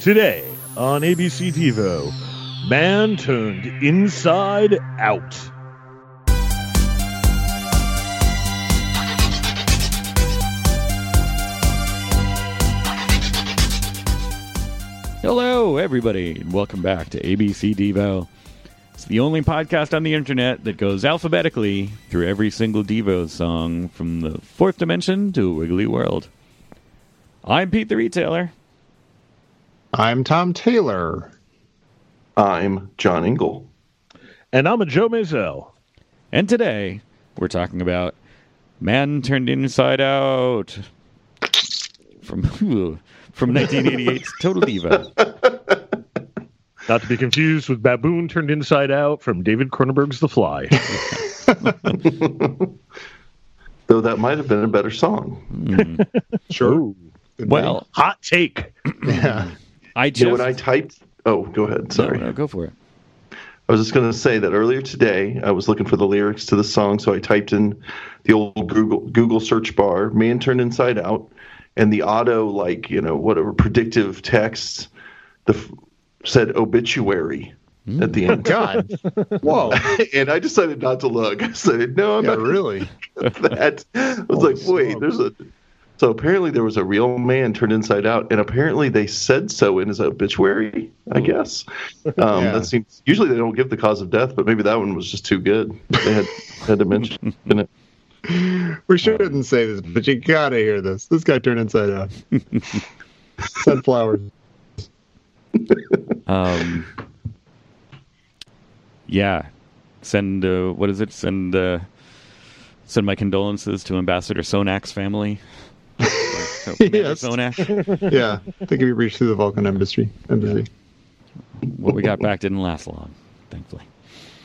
Today on ABC Devo, man turned inside out. Hello, everybody, and welcome back to ABC Devo. It's the only podcast on the internet that goes alphabetically through every single Devo song from the fourth dimension to Wiggly World. I'm Pete the Retailer. I'm Tom Taylor. I'm John Ingle. And I'm a Joe Mazel. And today we're talking about Man Turned Inside Out from from 1988's Total Devo. Not to be confused with Baboon Turned Inside Out from David Cronenberg's The Fly. Though that might have been a better song. Mm-hmm. Sure. Well, Hot take. yeah. I You know, when I typed, oh, go ahead. Sorry. no, go for it. I was just going to say that earlier today, I was looking for the lyrics to the song, so I typed in the old Google Google search bar, "Man Turned Inside Out," and the auto, like you know, whatever predictive text, the f- said obituary at the end. Mm. God. Whoa. and I decided not to look. I said, "No, I'm Yeah, not really. that. I was like, wait, there's a. So apparently there was a real man turned inside out, and apparently they said so in his obituary. I guess. Um, Yeah. That seems. Usually they don't give the cause of death, but maybe that one was just too good. They had had to mention it. We shouldn't say this, but you gotta hear this. This guy turned inside out. Sunflowers. Um, yeah, send uh, what is it? Send uh, send my condolences to Ambassador Sonak's family. Or Commander Yes. Yeah. I think we reached through the Vulcan embassy. embassy. What we got back didn't last long, thankfully.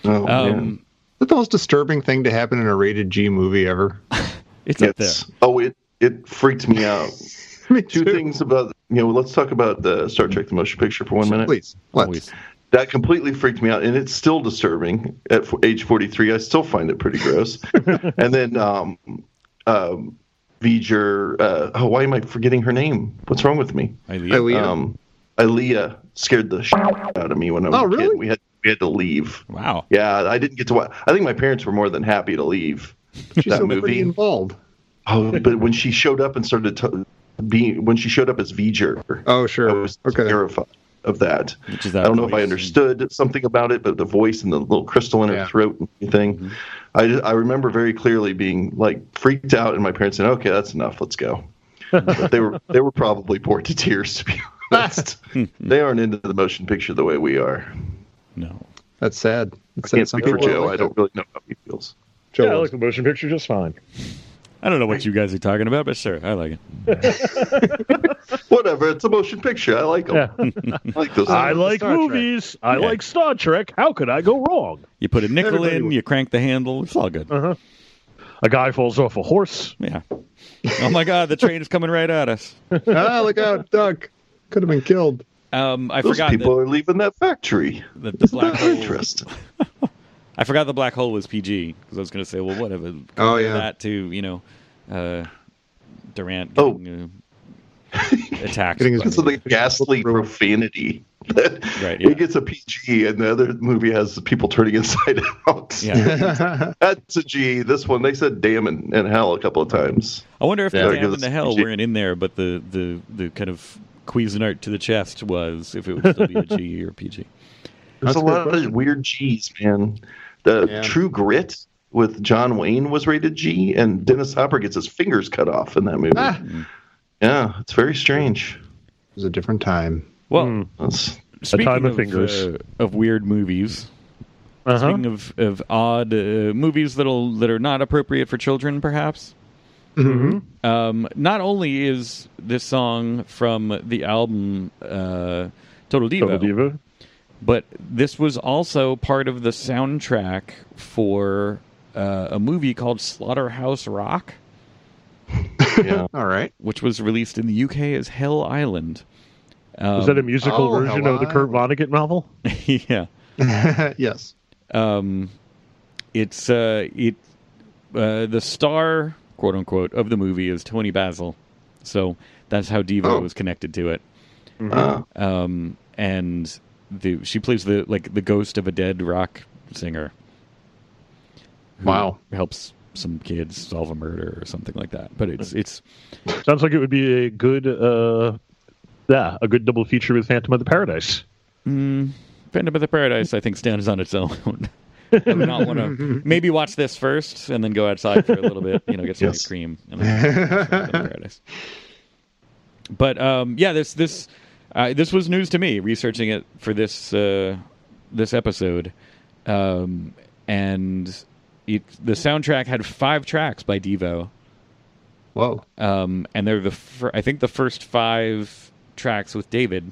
Oh, man. Um, Is that the most disturbing thing to happen in a rated G movie ever? it's up there. Yes. Oh, it it freaked me out. Me Two too. things about you know. Let's talk about the Star Trek: The Motion Picture for one minute. Please. Let's. Always. that completely freaked me out and it's still disturbing at age 43 i still find it pretty gross and then um um V'ger, uh oh why am i forgetting her name what's wrong with me Ilia. Ilia. um Ilia scared the shit out of me when i was Oh, a kid we had we had to leave Wow. yeah i didn't get to watch i think my parents were more than happy to leave She's that so pretty movie involved. oh but when she showed up and started to being when she showed up as V'ger, Oh, I sure. was Okay. terrified of that. Which is that I don't know if I voice. understood something about it, but the voice and the little crystal in her Yeah. throat and everything. Mm-hmm. I, just- I remember very clearly being like freaked out, and my parents saying, "Okay, that's enough. Let's go." but they were they were probably bored to tears, to be honest. they aren't into the motion picture the way we are. No. That's sad. It's Can't sad. speak for Joe. like I don't really know how he feels. Joe yeah, I like the motion picture just fine. I don't know what you guys are talking about, but sure, I like it. Whatever. It's a motion picture. I like them. Yeah. I like those. I like Star Trek. movies. I Yeah. like Star Trek. How could I go wrong? You put a nickel Everybody in, would. you crank the handle, it's all good. Uh-huh. A guy falls off a horse. Yeah. Oh my God, the train is coming right at us. ah, look out, duck. Could have been killed. Um, I Those forgot people that, are leaving that factory. that the black That's hole. interesting. I forgot the black hole was PG because I was going to say, well, whatever. Oh, yeah. That to you know, uh, Durant Oh. getting uh, attacked. Getting his- Because of the ghastly profanity. that Right, yeah. It gets a PG, and the other movie has people turning inside out. yeah. That's a G. This one, they said damn and, and hell a couple of times. I wonder if Yeah. the damn Give and the hell PG. weren't in there, but the the the kind of Cuisinart to the chest was if it would still be a G or PG. There's That's a a lot question. of weird G's, man. The Yeah. True Grit with John Wayne was rated G, and Dennis Hopper gets his fingers cut off in that movie. Ah. Yeah, it's very strange. It was a different time. Well. That's, speaking time of of fingers. uh, of weird movies, Uh-huh. speaking of of odd uh, movies that'll that are not appropriate for children, perhaps. Mm-hmm. Um, not only is this song from the album uh, Total Devo, Total Devo. But this was also part of the soundtrack for uh, a movie called Slaughterhouse Rock, yeah. All right. which was released in the UK as Hell Island. Um, Was that a musical oh, version hello. of the Kurt Vonnegut novel? yeah. yes. um, it's uh, it uh, the star quote unquote of the movie is Toni Basil, so that's how Devo Oh. was connected to it. Uh, um, and the she plays the like the ghost of a dead rock singer. who Wow. helps some kids solve a murder or something like that. But it's it's Sounds like it would be a good, uh, yeah, a good double feature with Phantom of the Paradise. mm, Phantom of the Paradise. I think stands on its own. I would not want to maybe watch this first and then go outside for a little bit. You know, get some Yes. ice cream. And then Phantom of the Paradise. But um, yeah, this this uh, this was news to me researching it for this uh, this episode, um, and it, the soundtrack had five tracks by Devo, Whoa. um, and they're the fir- I think the first five tracks with David.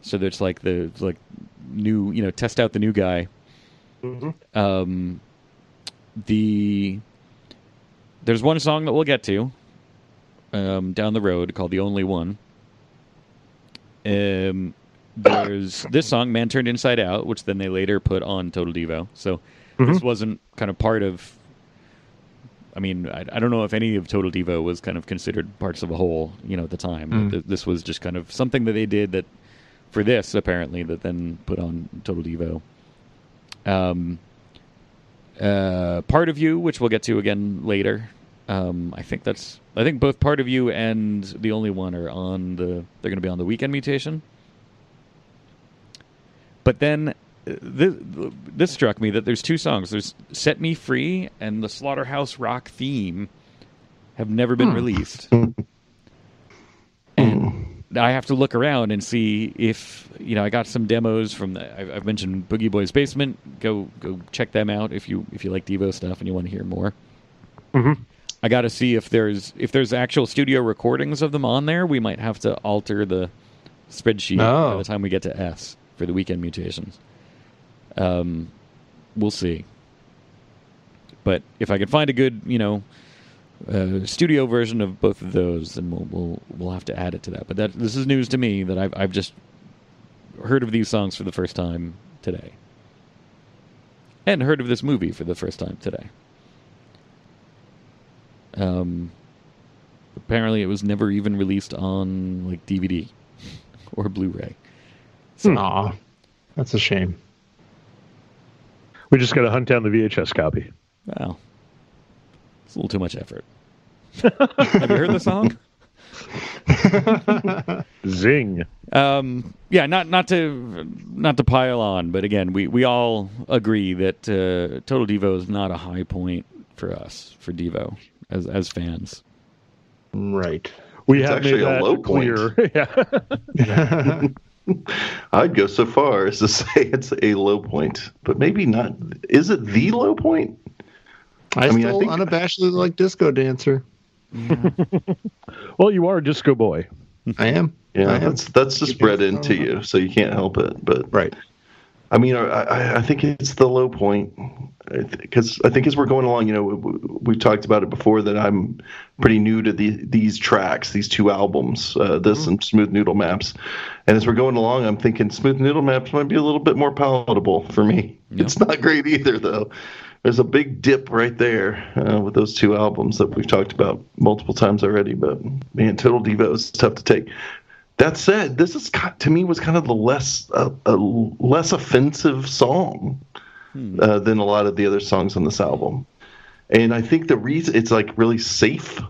So there's like the like new you know test out the new guy. Um, the there's one song that we'll get to um, down the road called "The Only One." Um, there's this song "Man Turned Inside Out," which then they later put on Total Devo. So this wasn't kind of part of. I mean, I, I don't know if any of Total Devo was kind of considered parts of a whole, you know, at the time. Mm. Th- This was just kind of something that they did that for this apparently that then put on Total Devo. Um, uh, part of you, which we'll get to again later. Um, I think that's. I think both part of you and the only one are on the. They're going to be on the weekend mutation. But then, uh, this, this struck me that there's two songs. There's "Set Me Free" and the Slaughterhouse Rock theme have never been released. and I have to look around and see if you know I got some demos from the. I've, I've mentioned Booji Boys Basement. Go go check them out if you if you like Devo stuff and you want to hear more. I got to see if there's if there's actual studio recordings of them on there. We might have to alter the spreadsheet by Oh. the time we get to S for the weekend mutations. Um, we'll see. But if I can find a good, you know, uh, studio version of both of those, then we'll we'll we'll have to add it to that. But that this is news to me that I've I've just heard of these songs for the first time today, and heard of this movie for the first time today. Um, apparently, it was never even released on like DVD or Blu-ray. Aw. That's a shame. We just got to hunt down the VHS copy. Wow, it's a little too much effort. Have you heard the song? Zing. Um, yeah, not not to not to pile on, but again, we, we all agree that uh, Total Devo is not a high point for us for Devo as as fans. Right. We It's have actually made a that low clear. yeah. I'd go so far as to say it's a low point, but maybe not. Is it the low point? I, mean, I still think- unabashedly like Disco Dancer. Mm-hmm. Well, you are a disco boy. I am. Yeah, I am. that's that's just bred into you, so you can't help it. But Right. I mean, I, I- I think it's the low point because I think as we're going along, you know, we, we've talked about it before that I'm pretty new to the, these tracks, these two albums, uh, this Mm-hmm. and Smooth Noodle Maps. And as we're going along, I'm thinking Smooth Noodle Maps might be a little bit more palatable for me. Yeah. It's not great either, though. There's a big dip right there uh, with those two albums that we've talked about multiple times already. But man, Total Devo is tough to take. That said, this is to me was kind of the less uh, a less offensive song uh, than a lot of the other songs on this album, and I think the reason it's like really safe,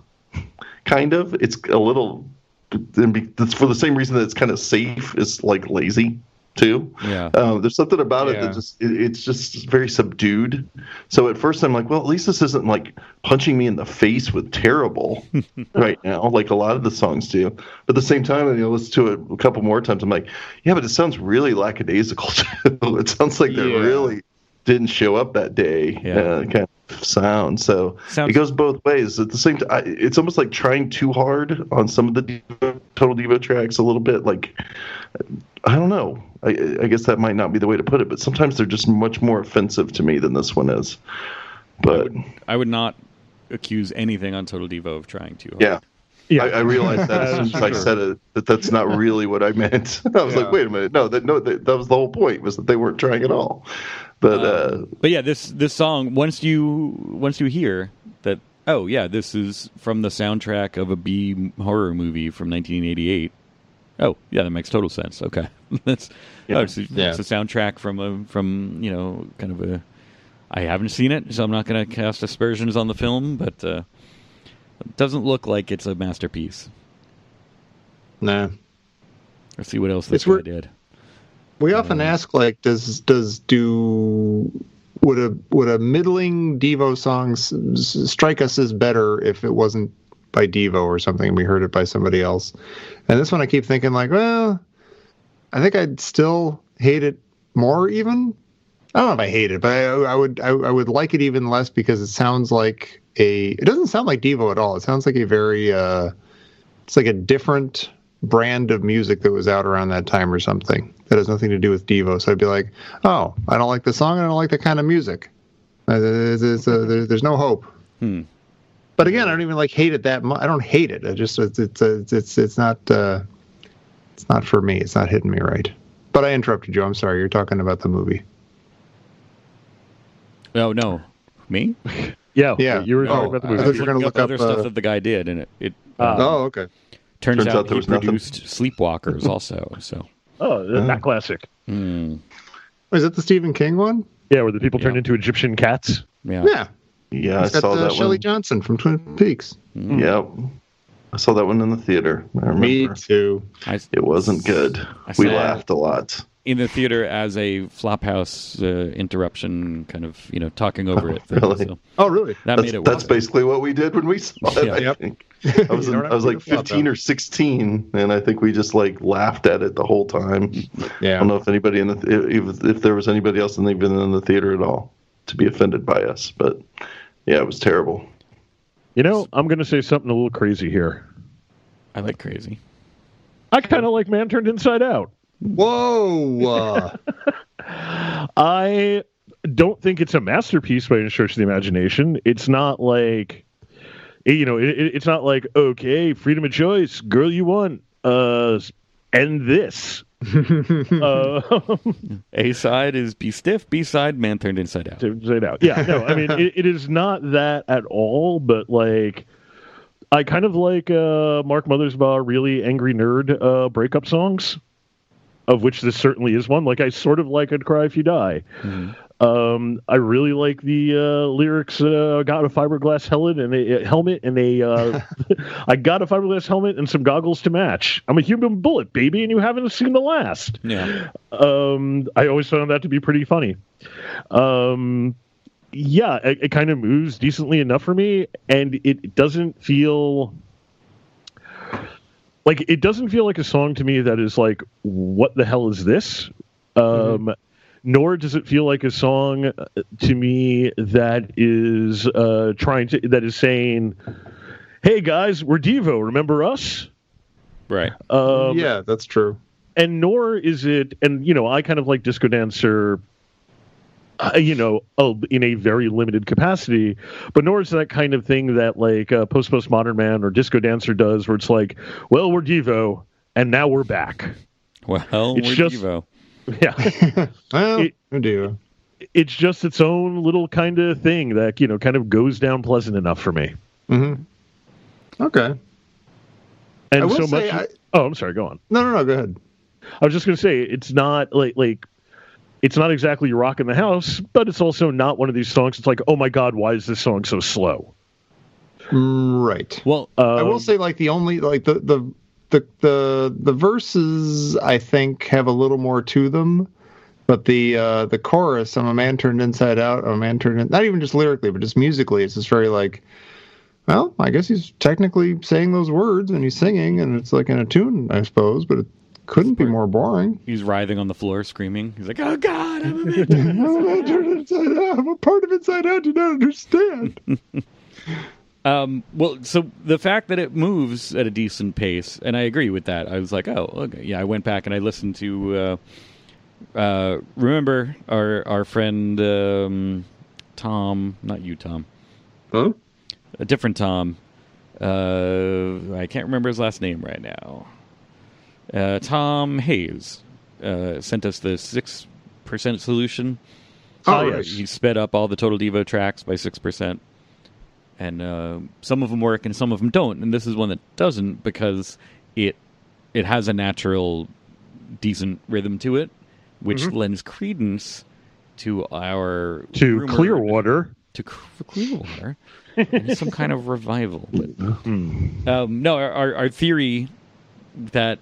kind of. It's a little, it's for the same reason that it's kind of safe. It's like lazy too. Yeah. Uh, there's something about it Yeah. that just it, it's just very subdued. So at first I'm like, well, at least this isn't like punching me in the face with terrible right now, like a lot of the songs do. But at the same time, you know, listen to it a couple more times. I'm like, yeah, but it sounds really lackadaisical too. it sounds like they Yeah. really didn't show up that day. Yeah. Uh, kind of sound. So Sounds- it goes both ways. At the same time, it's almost like trying too hard on some of the Devo, Total Devo tracks. A little bit like I don't know. I, I guess that might not be the way to put it, but sometimes they're just much more offensive to me than this one is. But I would not accuse anything on Total Devo of trying too hard. yeah, Yeah. I, I realized that as soon as I said it, that that's not really what I meant. I was Yeah. like, wait a minute, no, that no, that, that was the whole point was that they weren't trying at all. But uh, But yeah, this this song once you once you hear that oh yeah, this is from the soundtrack of a B horror movie from 1988. Oh, yeah, that makes total sense. Okay, that's Yeah. oh, it's, a- Yeah. it's a soundtrack from a from you know kind of a. I haven't seen it, so I'm not going to cast aspersions on the film, but uh, it doesn't look like it's a masterpiece. Nah. Let's see what else this It's guy wor- did. We often ask, like, does does do would a would a middling Devo song s- strike us as better if it wasn't by Devo or something? and We heard it by somebody else, and this one I keep thinking, like, well, I think I'd still hate it more. Even I don't know if I hate it, but I, I would I, I would like it even less because it sounds like a. It doesn't sound like Devo at all. It sounds like a very. uh It's like a different brand of music that was out around that time or something that has nothing to do with Devo. So I'd be like, oh, I don't like the song. I don't like that kind of music. Uh, There's, there's, there's no hope. Hmm. But again, I don't even like hate it that much. I don't hate it. I just it's it's it's it's, it's not uh, it's not for me. It's not hitting me right. But I interrupted you. I'm sorry. You're talking about the movie. Oh no, me? Yeah, Yeah. You were talking Oh, about the I movie. thought you were gonna Looking look other up, stuff uh, that the guy did, and it, it Uh, oh, okay. Turns, Turns out, out there he was nothing. produced Sleepwalkers also. So oh, that classic. hmm. Is that the Stephen King one? Yeah, where the people turned into Egyptian cats. yeah, Yeah. Yeah, I It's saw uh, that Shelley one. Johnson from Twin Peaks. Yep. I saw that one in the theater. I remember. Me too. I, It wasn't good. I We saw- laughed a lot. In the theater as a flophouse uh, interruption, kind of you know talking over it. Thing, really? so Oh, really? that That's, made it. that's work. basically what we did when we saw it. Yeah. I Yep. think. I was, in- I was like do the flop 15 or 16, and I think we just like laughed at it the whole time. Yeah. I don't know if anybody in the if, if there was anybody else in the, even in the theater at all to be offended by us, but yeah, it was terrible. You know, I'm going to say something a little crazy here. I like crazy. I kind of like Man Turned Inside Out. Whoa. Uh, I don't think it's a masterpiece by any stretch of the imagination. It's not like, you know, it, it- it's not like okay, freedom of choice, girl, you want, uh, and this. uh, A side is Be Stiff. B side Man Turned Inside Out. to say it out. Yeah, no, I mean it, it is not that at all, but like I kind of like uh Mark Mothersbaugh really angry nerd uh breakup songs. Of which this certainly is one. Like I sort of like I'd cry if you die. Um, I really like the uh, lyrics. Uh, got a fiberglass helmet and a, a helmet and a. Uh, I got a fiberglass helmet and some goggles to match. I'm a human bullet, baby, and you haven't seen the last Yeah, um, I always found that to be pretty funny. Um, yeah, it, it kind of moves decently enough for me, and it doesn't feel like it doesn't feel like a song to me that is like, what the hell is this? Um, Nor does it feel like a song uh, to me that is uh, trying to that is saying, "Hey guys, we're Devo. Remember us?" right. Um, yeah, that's true. and nor is it and you know i kind of like disco dancer uh, you know uh, in a very limited capacity but nor is that kind of thing that like uh, post postmodern man or disco dancer does where it's like well we're devo and now we're back Well, It's we're just- Devo. yeah Well, It- who do? it's just its own little kind of thing that you know kind of goes down pleasant enough for me hmm Okay. and I will so say much I- oh i'm sorry go on No, no, no. Go ahead. I was just going to say it's not like like it's not exactly rocking the house, but it's also not one of these songs. It's like, oh my god, why is this song so slow? Right. Well, Um, I will say, like the only like the the the the the verses I think have a little more to them, but the uh the chorus, "I'm a man turned inside out," "I'm a man turned," in, not even just lyrically, but just musically, it's just very like. Well, I guess he's technically saying those words and he's singing, and it's like in a tune, I suppose, but it couldn't be more boring. he's writhing on the floor, screaming. He's like, "Oh God, I'm a man." I'm a man turned inside out. I'm a part of inside out. You don't understand. Um, well, so the fact that it moves at a decent pace, and I agree with that. I was like, oh, okay, yeah. I went back and I listened to. Uh, uh, remember our our friend um, Tom, not you, Tom, huh? a different Tom. Uh, I can't remember his last name right now. Uh, Tom Hayes uh, sent us the six percent solution. Oh, right. yes. He sped up all the total Devo tracks by six percent, and uh, some of them work and some of them don't. And this is one that doesn't because it it has a natural, decent rhythm to it, which lends credence to our to Clearwater. to Clearwater, some kind of revival. But, um, no, our our theory that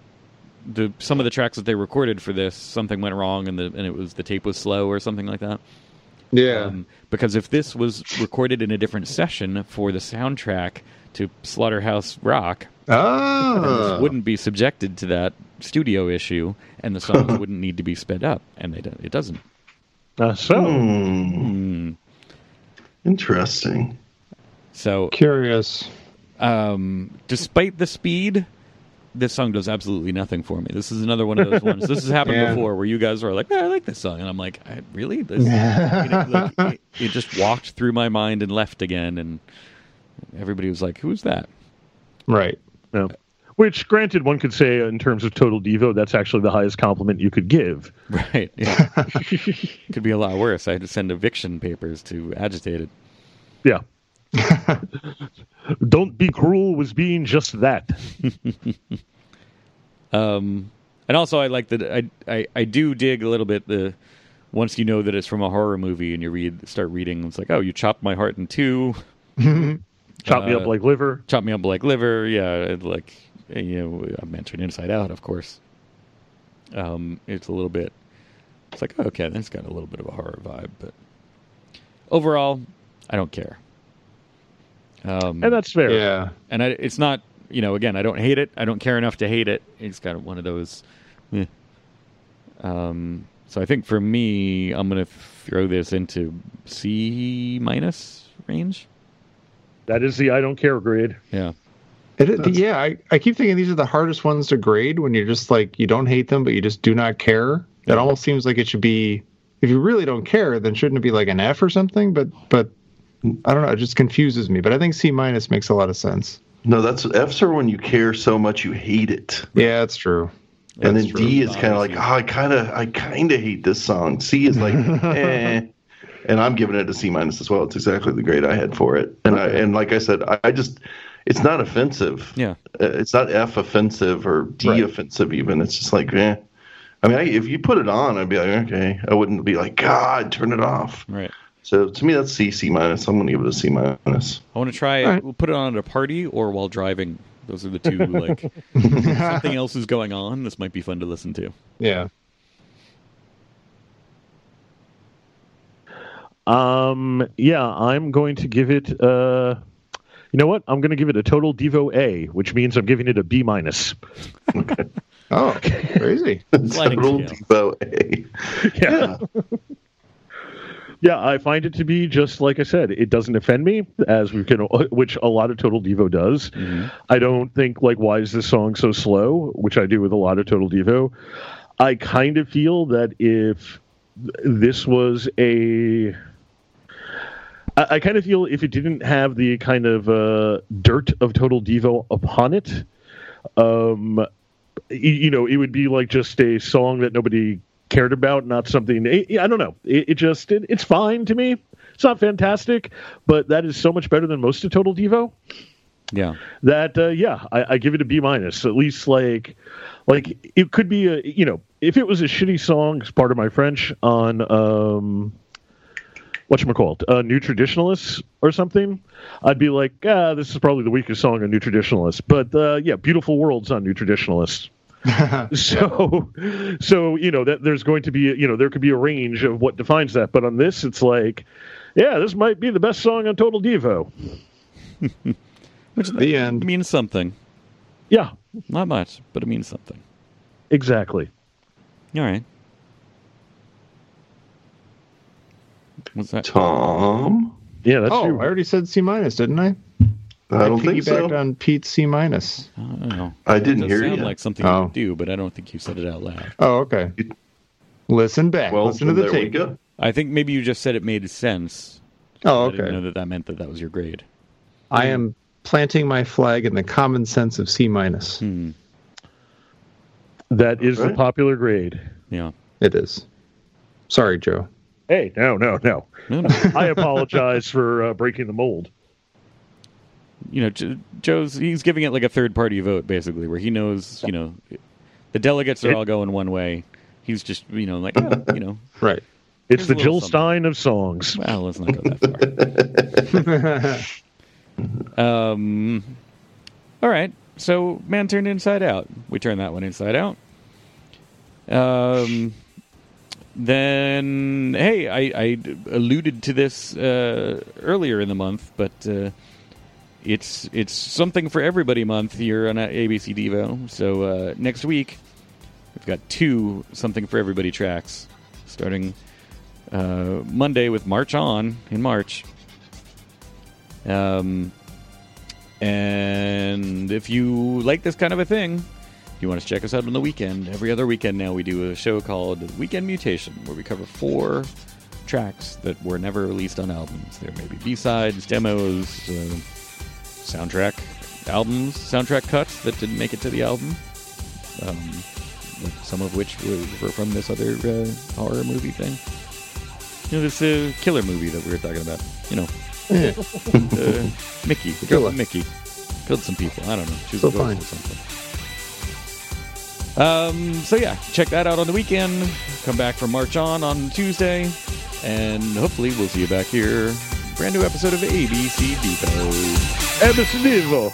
the some of the tracks that they recorded for this something went wrong and the and it was the tape was slow or something like that. Yeah. Um, because if this was recorded in a different session for the soundtrack to Slaughterhouse Rock, ah. this wouldn't be subjected to that studio issue, and the songs wouldn't need to be sped up, and they do, it doesn't. Uh, so Hmm. Interesting. So, Curious. um, despite the speed, this song does absolutely nothing for me. This is another one of those ones. This has happened Yeah. before where you guys are like, "Yeah, "I like this song," and I'm like, I, "Really?" This, it, like, it, it just walked through my mind and left again, and everybody was like, "Who's that?" Right. yeah. which, granted, one could say in terms of total Devo, that's actually the highest compliment you could give. Right? Yeah. Could be a lot worse. I had to send eviction papers to Agitated. Yeah. Don't be cruel was being just that. Um, and also, I like that. I, I I do dig a little bit the once you know that it's from a horror movie and you read start reading, it's like, oh, you chopped my heart in two, Chop me Uh, up like liver. chop me up like liver. Yeah, like you know, I'm mentioning Inside Out, of course. Um, it's a little bit. It's like okay, that's got a little bit of a horror vibe, but overall, I don't care. Um, And that's fair. Yeah. and I, it's not you know again i don't hate it i don't care enough to hate it it's kind of one of those eh. um so i think for me i'm gonna throw this into c minus range That is the I don't care grade. yeah It, it- yeah, I, I keep thinking these are the hardest ones to grade when you're just like you don't hate them, but you just do not care. Yeah. It almost seems like it should be if you really don't care, then shouldn't it be like an F or something? But but I don't know, it just confuses me. But I think C minus makes a lot of sense. No, that's F's are when you care so much you hate it. Yeah, that's true. and then That's D is kind of like, oh, I kind of, I kind of hate this song. C is like, eh. And I'm giving it a C minus as well. It's exactly the grade I had for it. And I, and like I said, I, I just, it's not offensive. yeah Uh, It's not F offensive or D Right. offensive even. It's just like, eh. I mean, I, if you put it on, I'd be like, okay. I wouldn't be like, God, turn it off. right So to me, that's C, C minus. I'm gonna give it a C minus. i want to try it All right. we'll put it on at a party or while driving those are the two like something else is going on this might be fun to listen to Yeah. Um, yeah, I'm going to give it. Uh, you know what? I'm going to give it a total Devo A, which means I'm giving it a B minus. Oh, crazy. Total scale. Devo A. Yeah. yeah, I find it to be just like I said. It doesn't offend me, as we can, which a lot of Total Devo does. I don't think like why is this song so slow, which I do with a lot of Total Devo. I kind of feel that if this was a I, I kind of feel if it didn't have the kind of uh, dirt of Total Devo upon it, um, you know, it would be like just a song that nobody cared about, not something. I I don't know. It, it just it, it's fine to me. It's not fantastic, but that is so much better than most of Total Devo yeah that uh, yeah I, I give it a b minus at least like like it could be a you know if it was a shitty song as part of my french on um whatchamacallit, uh new traditionalists or something i'd be like ah this is probably the weakest song on new traditionalists but uh yeah beautiful worlds on new traditionalists so so you know that there's going to be you know there could be a range of what defines that. But on this it's like yeah this might be the best song on total devo. Which The end. means something. Yeah. Not much but it means something. Exactly. All right. What's that? Tom, yeah that's oh, you. I already said C minus, didn't I? I don't think so. on Pete's C minus. I don't know. I It didn't does hear sound you. like something Oh. you do, but I don't think you said it out loud. Oh, okay. Listen back. well, Listen to the tape. I think maybe you just said it made sense. Oh, I didn't know that that meant that that was your grade. I am planting my flag in the common sense of C minus. Hmm. That is the popular grade. Yeah. It is. Sorry, Joe. Hey, no, no, no. No, no. I apologize for uh, breaking the mold. You know, J- Joe's he's giving it like a third party vote basically, where he knows, you know, the delegates are all going one way. He's just, you know, like, oh, you know, Right. It's the Jill something. Stein of songs. well, let's not go that far. Um, all right. So, man turned inside out. We turned that one inside out. Um, then, hey, I, I alluded to this uh, earlier in the month, but uh, it's it's something for everybody month here on ABC Devo. So uh, next week we've got two something for everybody tracks, starting uh, Monday with March On in March. Um, and if you like this kind of a thing, you want to check us out on the weekend. Every other weekend now, we do a show called Weekend Mutation, where we cover four tracks that were never released on albums. There may be B sides, demos, uh, soundtrack albums, soundtrack cuts that didn't make it to the album. Um, some of which were, were from this other uh, horror movie thing. You know, this uh, killer movie that we were talking about. You know, uh, Mickey, the girl Killer. Mickey, killed some people. I don't know. She was So a fine. or something. Um, so yeah, check that out on the weekend. Come back from March on on Tuesday, and hopefully we'll see you back here. Brand new episode of ABC Devo. Emerson Devo.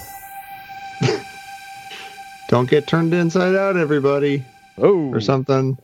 Don't get turned inside out, everybody, Oh, or something.